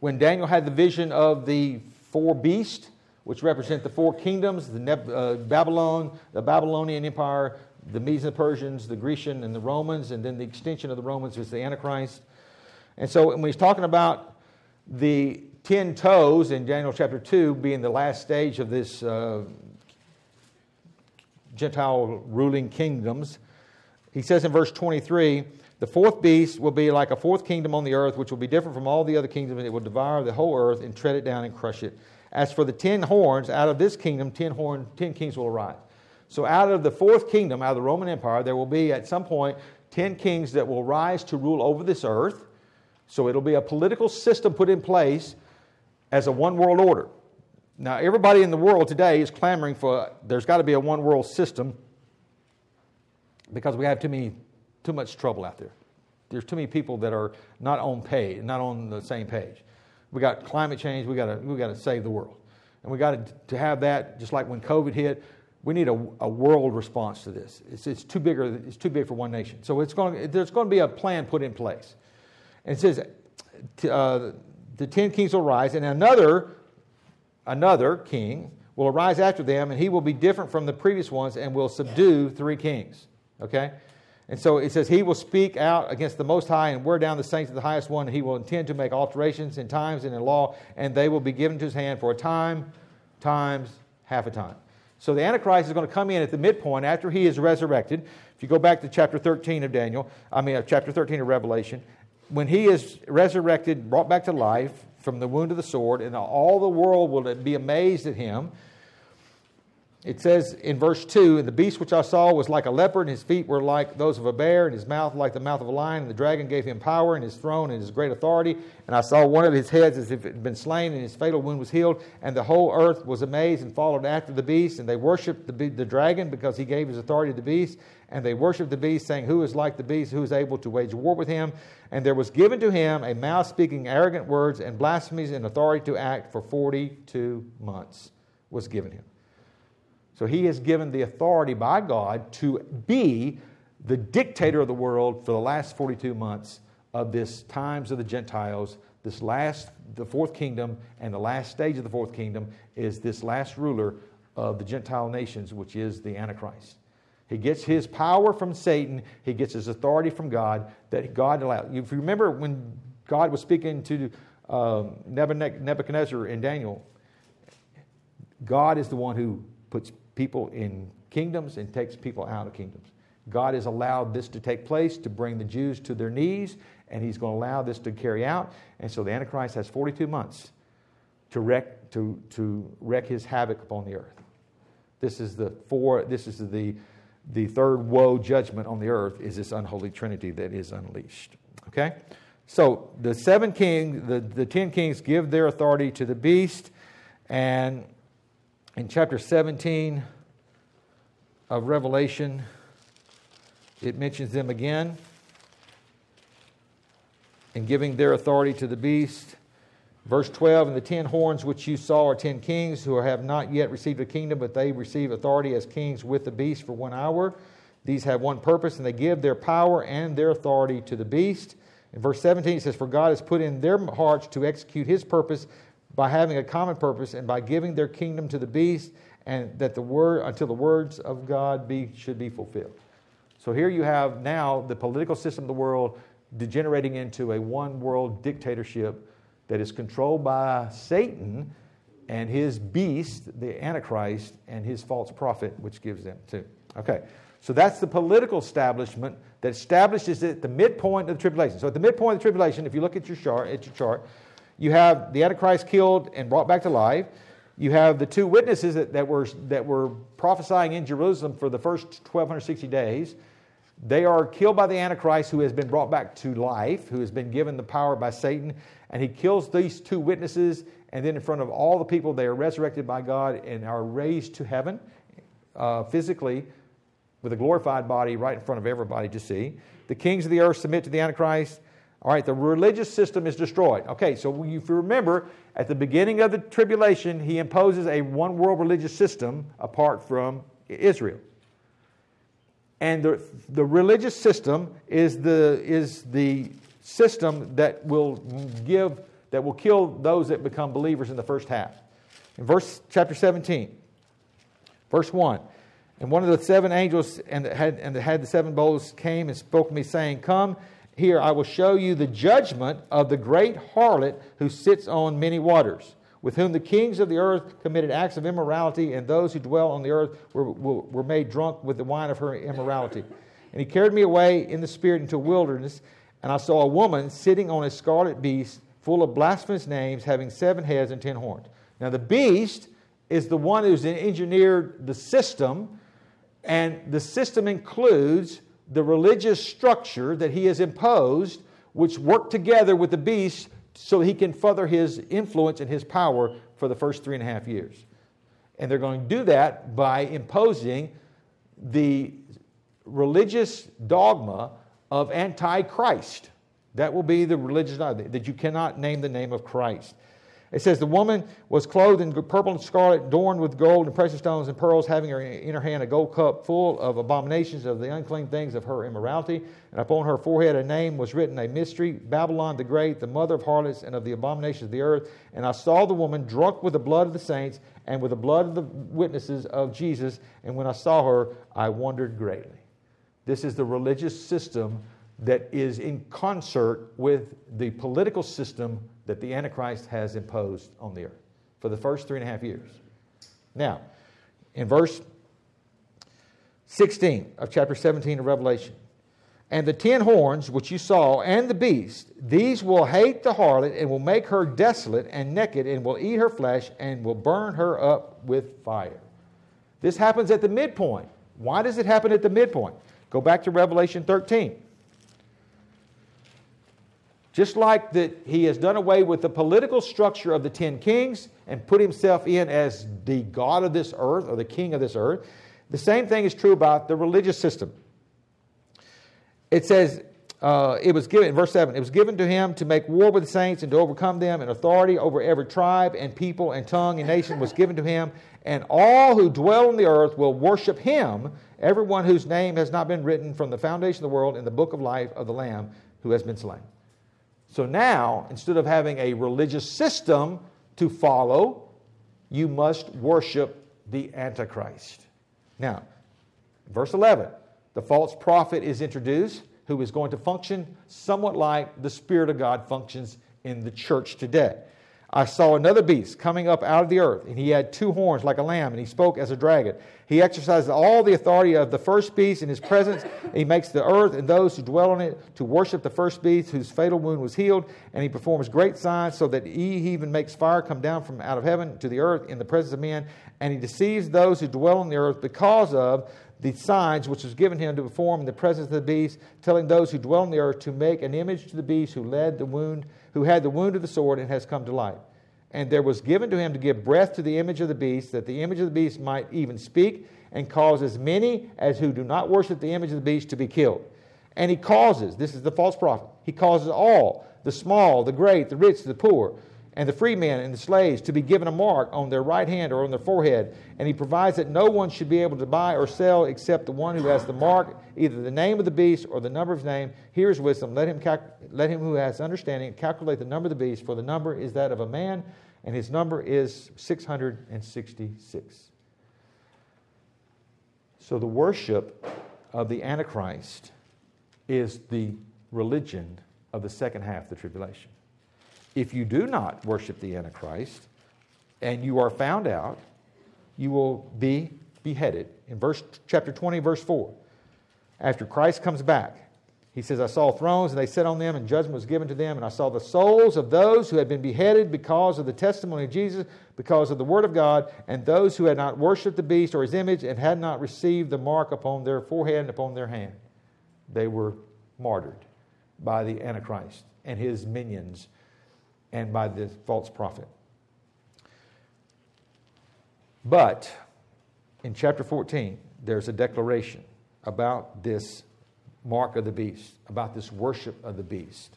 when Daniel had the vision of the four beasts, which represent the four kingdoms the Neb- uh, Babylon, the Babylonian Empire, the Medes and the Persians, the Grecian, and the Romans, and then the extension of the Romans is the Antichrist. And so when he's talking about the ten toes in Daniel chapter 2 being the last stage of this uh, Gentile ruling kingdoms, he says in verse 23 the fourth beast will be like a fourth kingdom on the earth, which will be different from all the other kingdoms, and it will devour the whole earth and tread it down and crush it. As for the ten horns, out of this kingdom, ten, horn, ten kings will arise. So, out of the fourth kingdom, out of the Roman Empire, there will be at some point ten kings that will rise to rule over this earth. So, it'll be a political system put in place as a one world order. Now, everybody in the world today is clamoring for there's got to be a one world system because we have too many too much trouble out there. There's too many people that are not on page, not on the same page. We got climate change. We got to we got to save the world, and we got to, have that. Just like when COVID hit, we need a, a world response to this. It's, it's too big. It's too big for one nation. So it's going. There's going to be a plan put in place, and it says uh, the ten kings will rise, and another another king will arise after them, and he will be different from the previous ones, and will subdue three kings. Okay. And so it says, He will speak out against the Most High and wear down the saints of the highest one. And he will intend to make alterations in times and in law, and they will be given to his hand for a time, times, half a time. So the Antichrist is going to come in at the midpoint after he is resurrected. If you go back to chapter 13 of Daniel, I mean, uh, chapter 13 of Revelation, when he is resurrected, brought back to life from the wound of the sword, and all the world will be amazed at him it says in verse 2 And the beast which I saw was like a leopard, and his feet were like those of a bear, and his mouth like the mouth of a lion. And the dragon gave him power, and his throne, and his great authority. And I saw one of his heads as if it had been slain, and his fatal wound was healed. And the whole earth was amazed and followed after the beast. And they worshipped the, the dragon because he gave his authority to the beast. And they worshipped the beast, saying, Who is like the beast? Who is able to wage war with him? And there was given to him a mouth speaking arrogant words and blasphemies and authority to act for 42 months was given him. So he is given the authority by God to be the dictator of the world for the last 42 months of this times of the Gentiles. This last, the fourth kingdom, and the last stage of the fourth kingdom is this last ruler of the Gentile nations, which is the Antichrist. He gets his power from Satan, he gets his authority from God that God allowed. If you remember when God was speaking to um, Nebuchadnezzar in Daniel, God is the one who puts people in kingdoms and takes people out of kingdoms. God has allowed this to take place to bring the Jews to their knees, and He's going to allow this to carry out. And so the Antichrist has 42 months to wreak, to, to wreak his havoc upon the earth. This is the four, this is the, the third woe judgment on the earth is this unholy trinity that is unleashed. Okay? So the seven kings, the, the ten kings give their authority to the beast, and in chapter 17 of Revelation, it mentions them again in giving their authority to the beast. Verse 12, and the ten horns which you saw are ten kings who have not yet received a kingdom, but they receive authority as kings with the beast for one hour. These have one purpose, and they give their power and their authority to the beast. In verse 17, it says, For God has put in their hearts to execute his purpose by having a common purpose and by giving their kingdom to the beast and that the word until the words of God be should be fulfilled. So here you have now the political system of the world degenerating into a one world dictatorship that is controlled by Satan and his beast, the Antichrist, and his false prophet, which gives them to. Okay, so that's the political establishment that establishes it at the midpoint of the tribulation. So at the midpoint of the tribulation, if you look at your chart, at your chart, you have the Antichrist killed and brought back to life. You have the two witnesses that, that, were, that were prophesying in Jerusalem for the first 1260 days. They are killed by the Antichrist, who has been brought back to life, who has been given the power by Satan. And he kills these two witnesses, and then in front of all the people, they are resurrected by God and are raised to heaven uh, physically with a glorified body right in front of everybody to see. The kings of the earth submit to the Antichrist. All right, the religious system is destroyed. Okay, so if you remember, at the beginning of the tribulation, he imposes a one world religious system apart from Israel. And the, the religious system is the, is the system that will give, that will kill those that become believers in the first half. In verse chapter 17, verse 1. And one of the seven angels and had, and had the seven bowls came and spoke to me, saying, Come here I will show you the judgment of the great harlot who sits on many waters, with whom the kings of the earth committed acts of immorality, and those who dwell on the earth were, were made drunk with the wine of her immorality. And he carried me away in the spirit into a wilderness, and I saw a woman sitting on a scarlet beast, full of blasphemous names, having seven heads and ten horns. Now, the beast is the one who's engineered the system, and the system includes the religious structure that he has imposed, which work together with the beast so he can further his influence and his power for the first three and a half years. And they're going to do that by imposing the religious dogma of Antichrist. That will be the religious that you cannot name the name of Christ. It says, The woman was clothed in purple and scarlet, adorned with gold and precious stones and pearls, having in her hand a gold cup full of abominations of the unclean things of her immorality. And upon her forehead a name was written, a mystery Babylon the Great, the mother of harlots and of the abominations of the earth. And I saw the woman drunk with the blood of the saints and with the blood of the witnesses of Jesus. And when I saw her, I wondered greatly. This is the religious system that is in concert with the political system that the Antichrist has imposed on the earth for the first three and a half years. Now, in verse 16 of chapter 17 of Revelation, and the ten horns which you saw, and the beast, these will hate the harlot, and will make her desolate and naked, and will eat her flesh, and will burn her up with fire. This happens at the midpoint. Why does it happen at the midpoint? Go back to Revelation 13. Just like that he has done away with the political structure of the ten kings and put himself in as the God of this earth or the king of this earth, the same thing is true about the religious system it says, uh, it was given, verse 7, it was given to him to make war with the saints and to overcome them, and authority over every tribe and people and tongue and nation was given to him. And all who dwell on the earth will worship him, everyone whose name has not been written from the foundation of the world in the book of life of the Lamb who has been slain. So now, instead of having a religious system to follow, you must worship the Antichrist. Now, verse 11 the false prophet is introduced who is going to function somewhat like the Spirit of God functions in the church today. I saw another beast coming up out of the earth, and he had two horns like a lamb, and he spoke as a dragon. He exercises all the authority of the first beast in his presence. He makes the earth and those who dwell on it to worship the first beast whose fatal wound was healed, and he performs great signs so that he even makes fire come down from out of heaven to the earth in the presence of men, and he deceives those who dwell on the earth because of the signs which was given him to perform in the presence of the beast, telling those who dwell on the earth to make an image to the beast who led the wound, who had the wound of the sword and has come to life. And there was given to him to give breath to the image of the beast, that the image of the beast might even speak, and cause as many as who do not worship the image of the beast to be killed. And he causes, this is the false prophet, he causes all, the small, the great, the rich, the poor, and the free men and the slaves to be given a mark on their right hand or on their forehead. And he provides that no one should be able to buy or sell except the one who has the mark, either the name of the beast or the number of his name. Here is wisdom. Let him, let him who has understanding calculate the number of the beast, for the number is that of a man, and his number is 666. So the worship of the Antichrist is the religion of the second half of the tribulation. If you do not worship the Antichrist and you are found out, you will be beheaded. In verse chapter 20, verse 4, after Christ comes back, he says, I saw thrones, and they sat on them, and judgment was given to them. And I saw the souls of those who had been beheaded because of the testimony of Jesus, because of the word of God, and those who had not worshipped the beast or his image, and had not received the mark upon their forehead and upon their hand. They were martyred by the Antichrist and his minions and by the false prophet. But in chapter 14, there's a declaration about this mark of the beast, about this worship of the beast.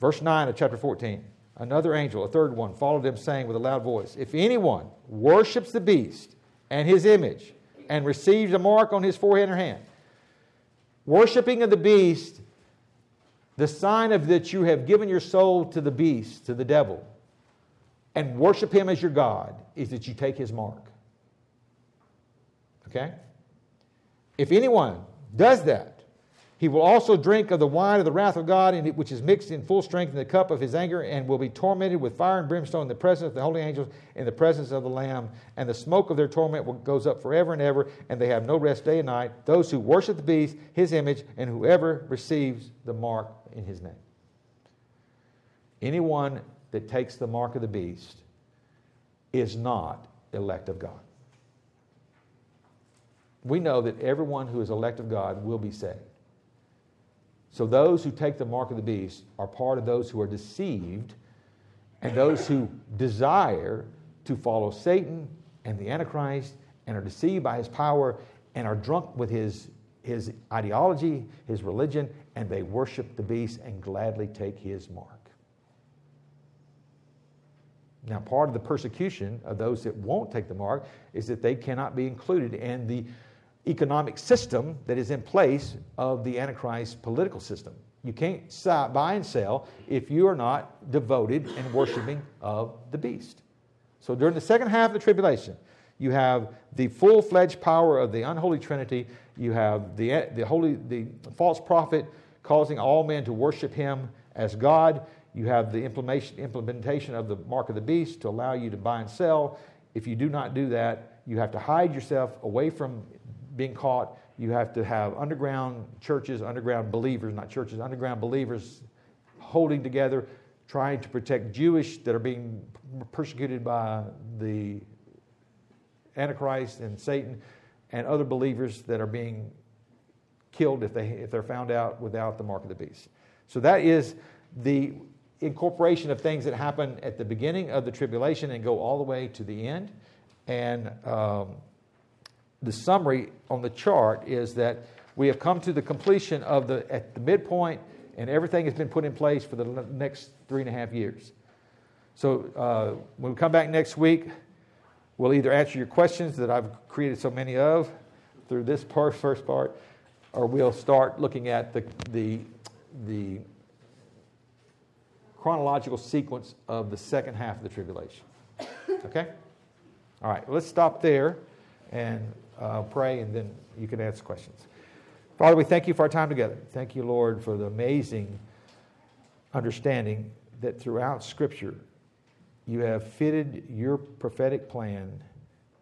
Verse 9 of chapter 14 Another angel, a third one, followed them, saying with a loud voice If anyone worships the beast and his image and receives a mark on his forehead or hand, worshiping of the beast the sign of that you have given your soul to the beast, to the devil, and worship him as your God is that you take his mark. Okay? If anyone does that, he will also drink of the wine of the wrath of God, which is mixed in full strength in the cup of his anger, and will be tormented with fire and brimstone in the presence of the holy angels, in the presence of the Lamb. And the smoke of their torment goes up forever and ever, and they have no rest day and night. Those who worship the beast, his image, and whoever receives the mark in his name. Anyone that takes the mark of the beast is not elect of God. We know that everyone who is elect of God will be saved. So those who take the mark of the beast are part of those who are deceived and those who desire to follow Satan and the Antichrist and are deceived by his power and are drunk with his, his ideology, his religion, and they worship the beast and gladly take his mark. Now, part of the persecution of those that won't take the mark is that they cannot be included in the economic system that is in place of the Antichrist political system. You can't buy and sell if you are not devoted and worshiping of the beast. So during the second half of the tribulation, you have the full fledged power of the unholy Trinity You have the, the holy, the false prophet causing all men to worship him as God. You have the implementation, implementation of the mark of the beast to allow you to buy and sell. If you do not do that, you have to hide yourself away from being caught. You have to have underground churches, underground believers, not churches, underground believers holding together, trying to protect Jewish that are being persecuted by the Antichrist and Satan, and other believers that are being killed if, they, if they're found out without the mark of the beast. So that is the incorporation of things that happen at the beginning of the tribulation and go all the way to the end. And um, the summary on the chart is that we have come to the completion of the at the midpoint, and everything has been put in place for the next three and a half years. So uh, when we come back next week, we'll either answer your questions that I've created so many of through this part, first part, or we'll start looking at the the the chronological sequence of the second half of the tribulation. Okay? All right, let's stop there and uh, pray, and then you can ask questions. Father, we thank you for our time together. Thank you, Lord, for the amazing understanding that throughout Scripture you have fitted your prophetic plan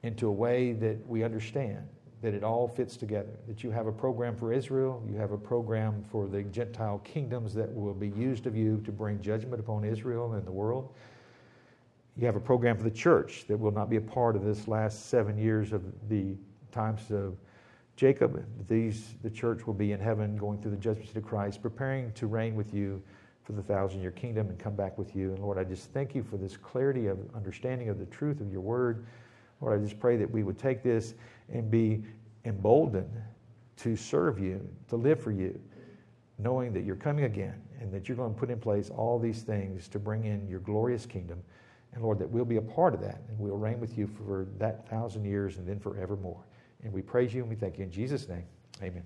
into a way that we understand that it all fits together. That you have a program for Israel, you have a program for the Gentile kingdoms that will be used of you to bring judgment upon Israel and the world. You have a program for the church that will not be a part of this last seven years of the times of Jacob. These, the church will be in heaven going through the judgment seat of Christ, preparing to reign with you for the thousand year kingdom and come back with you. And Lord, I just thank you for this clarity of understanding of the truth of your word. Lord, I just pray that we would take this and be emboldened to serve you, to live for you, knowing that you're coming again and that you're going to put in place all these things to bring in your glorious kingdom. And Lord, that we'll be a part of that and we'll reign with you for that thousand years and then forevermore. And we praise you and we thank you in Jesus' name. Amen.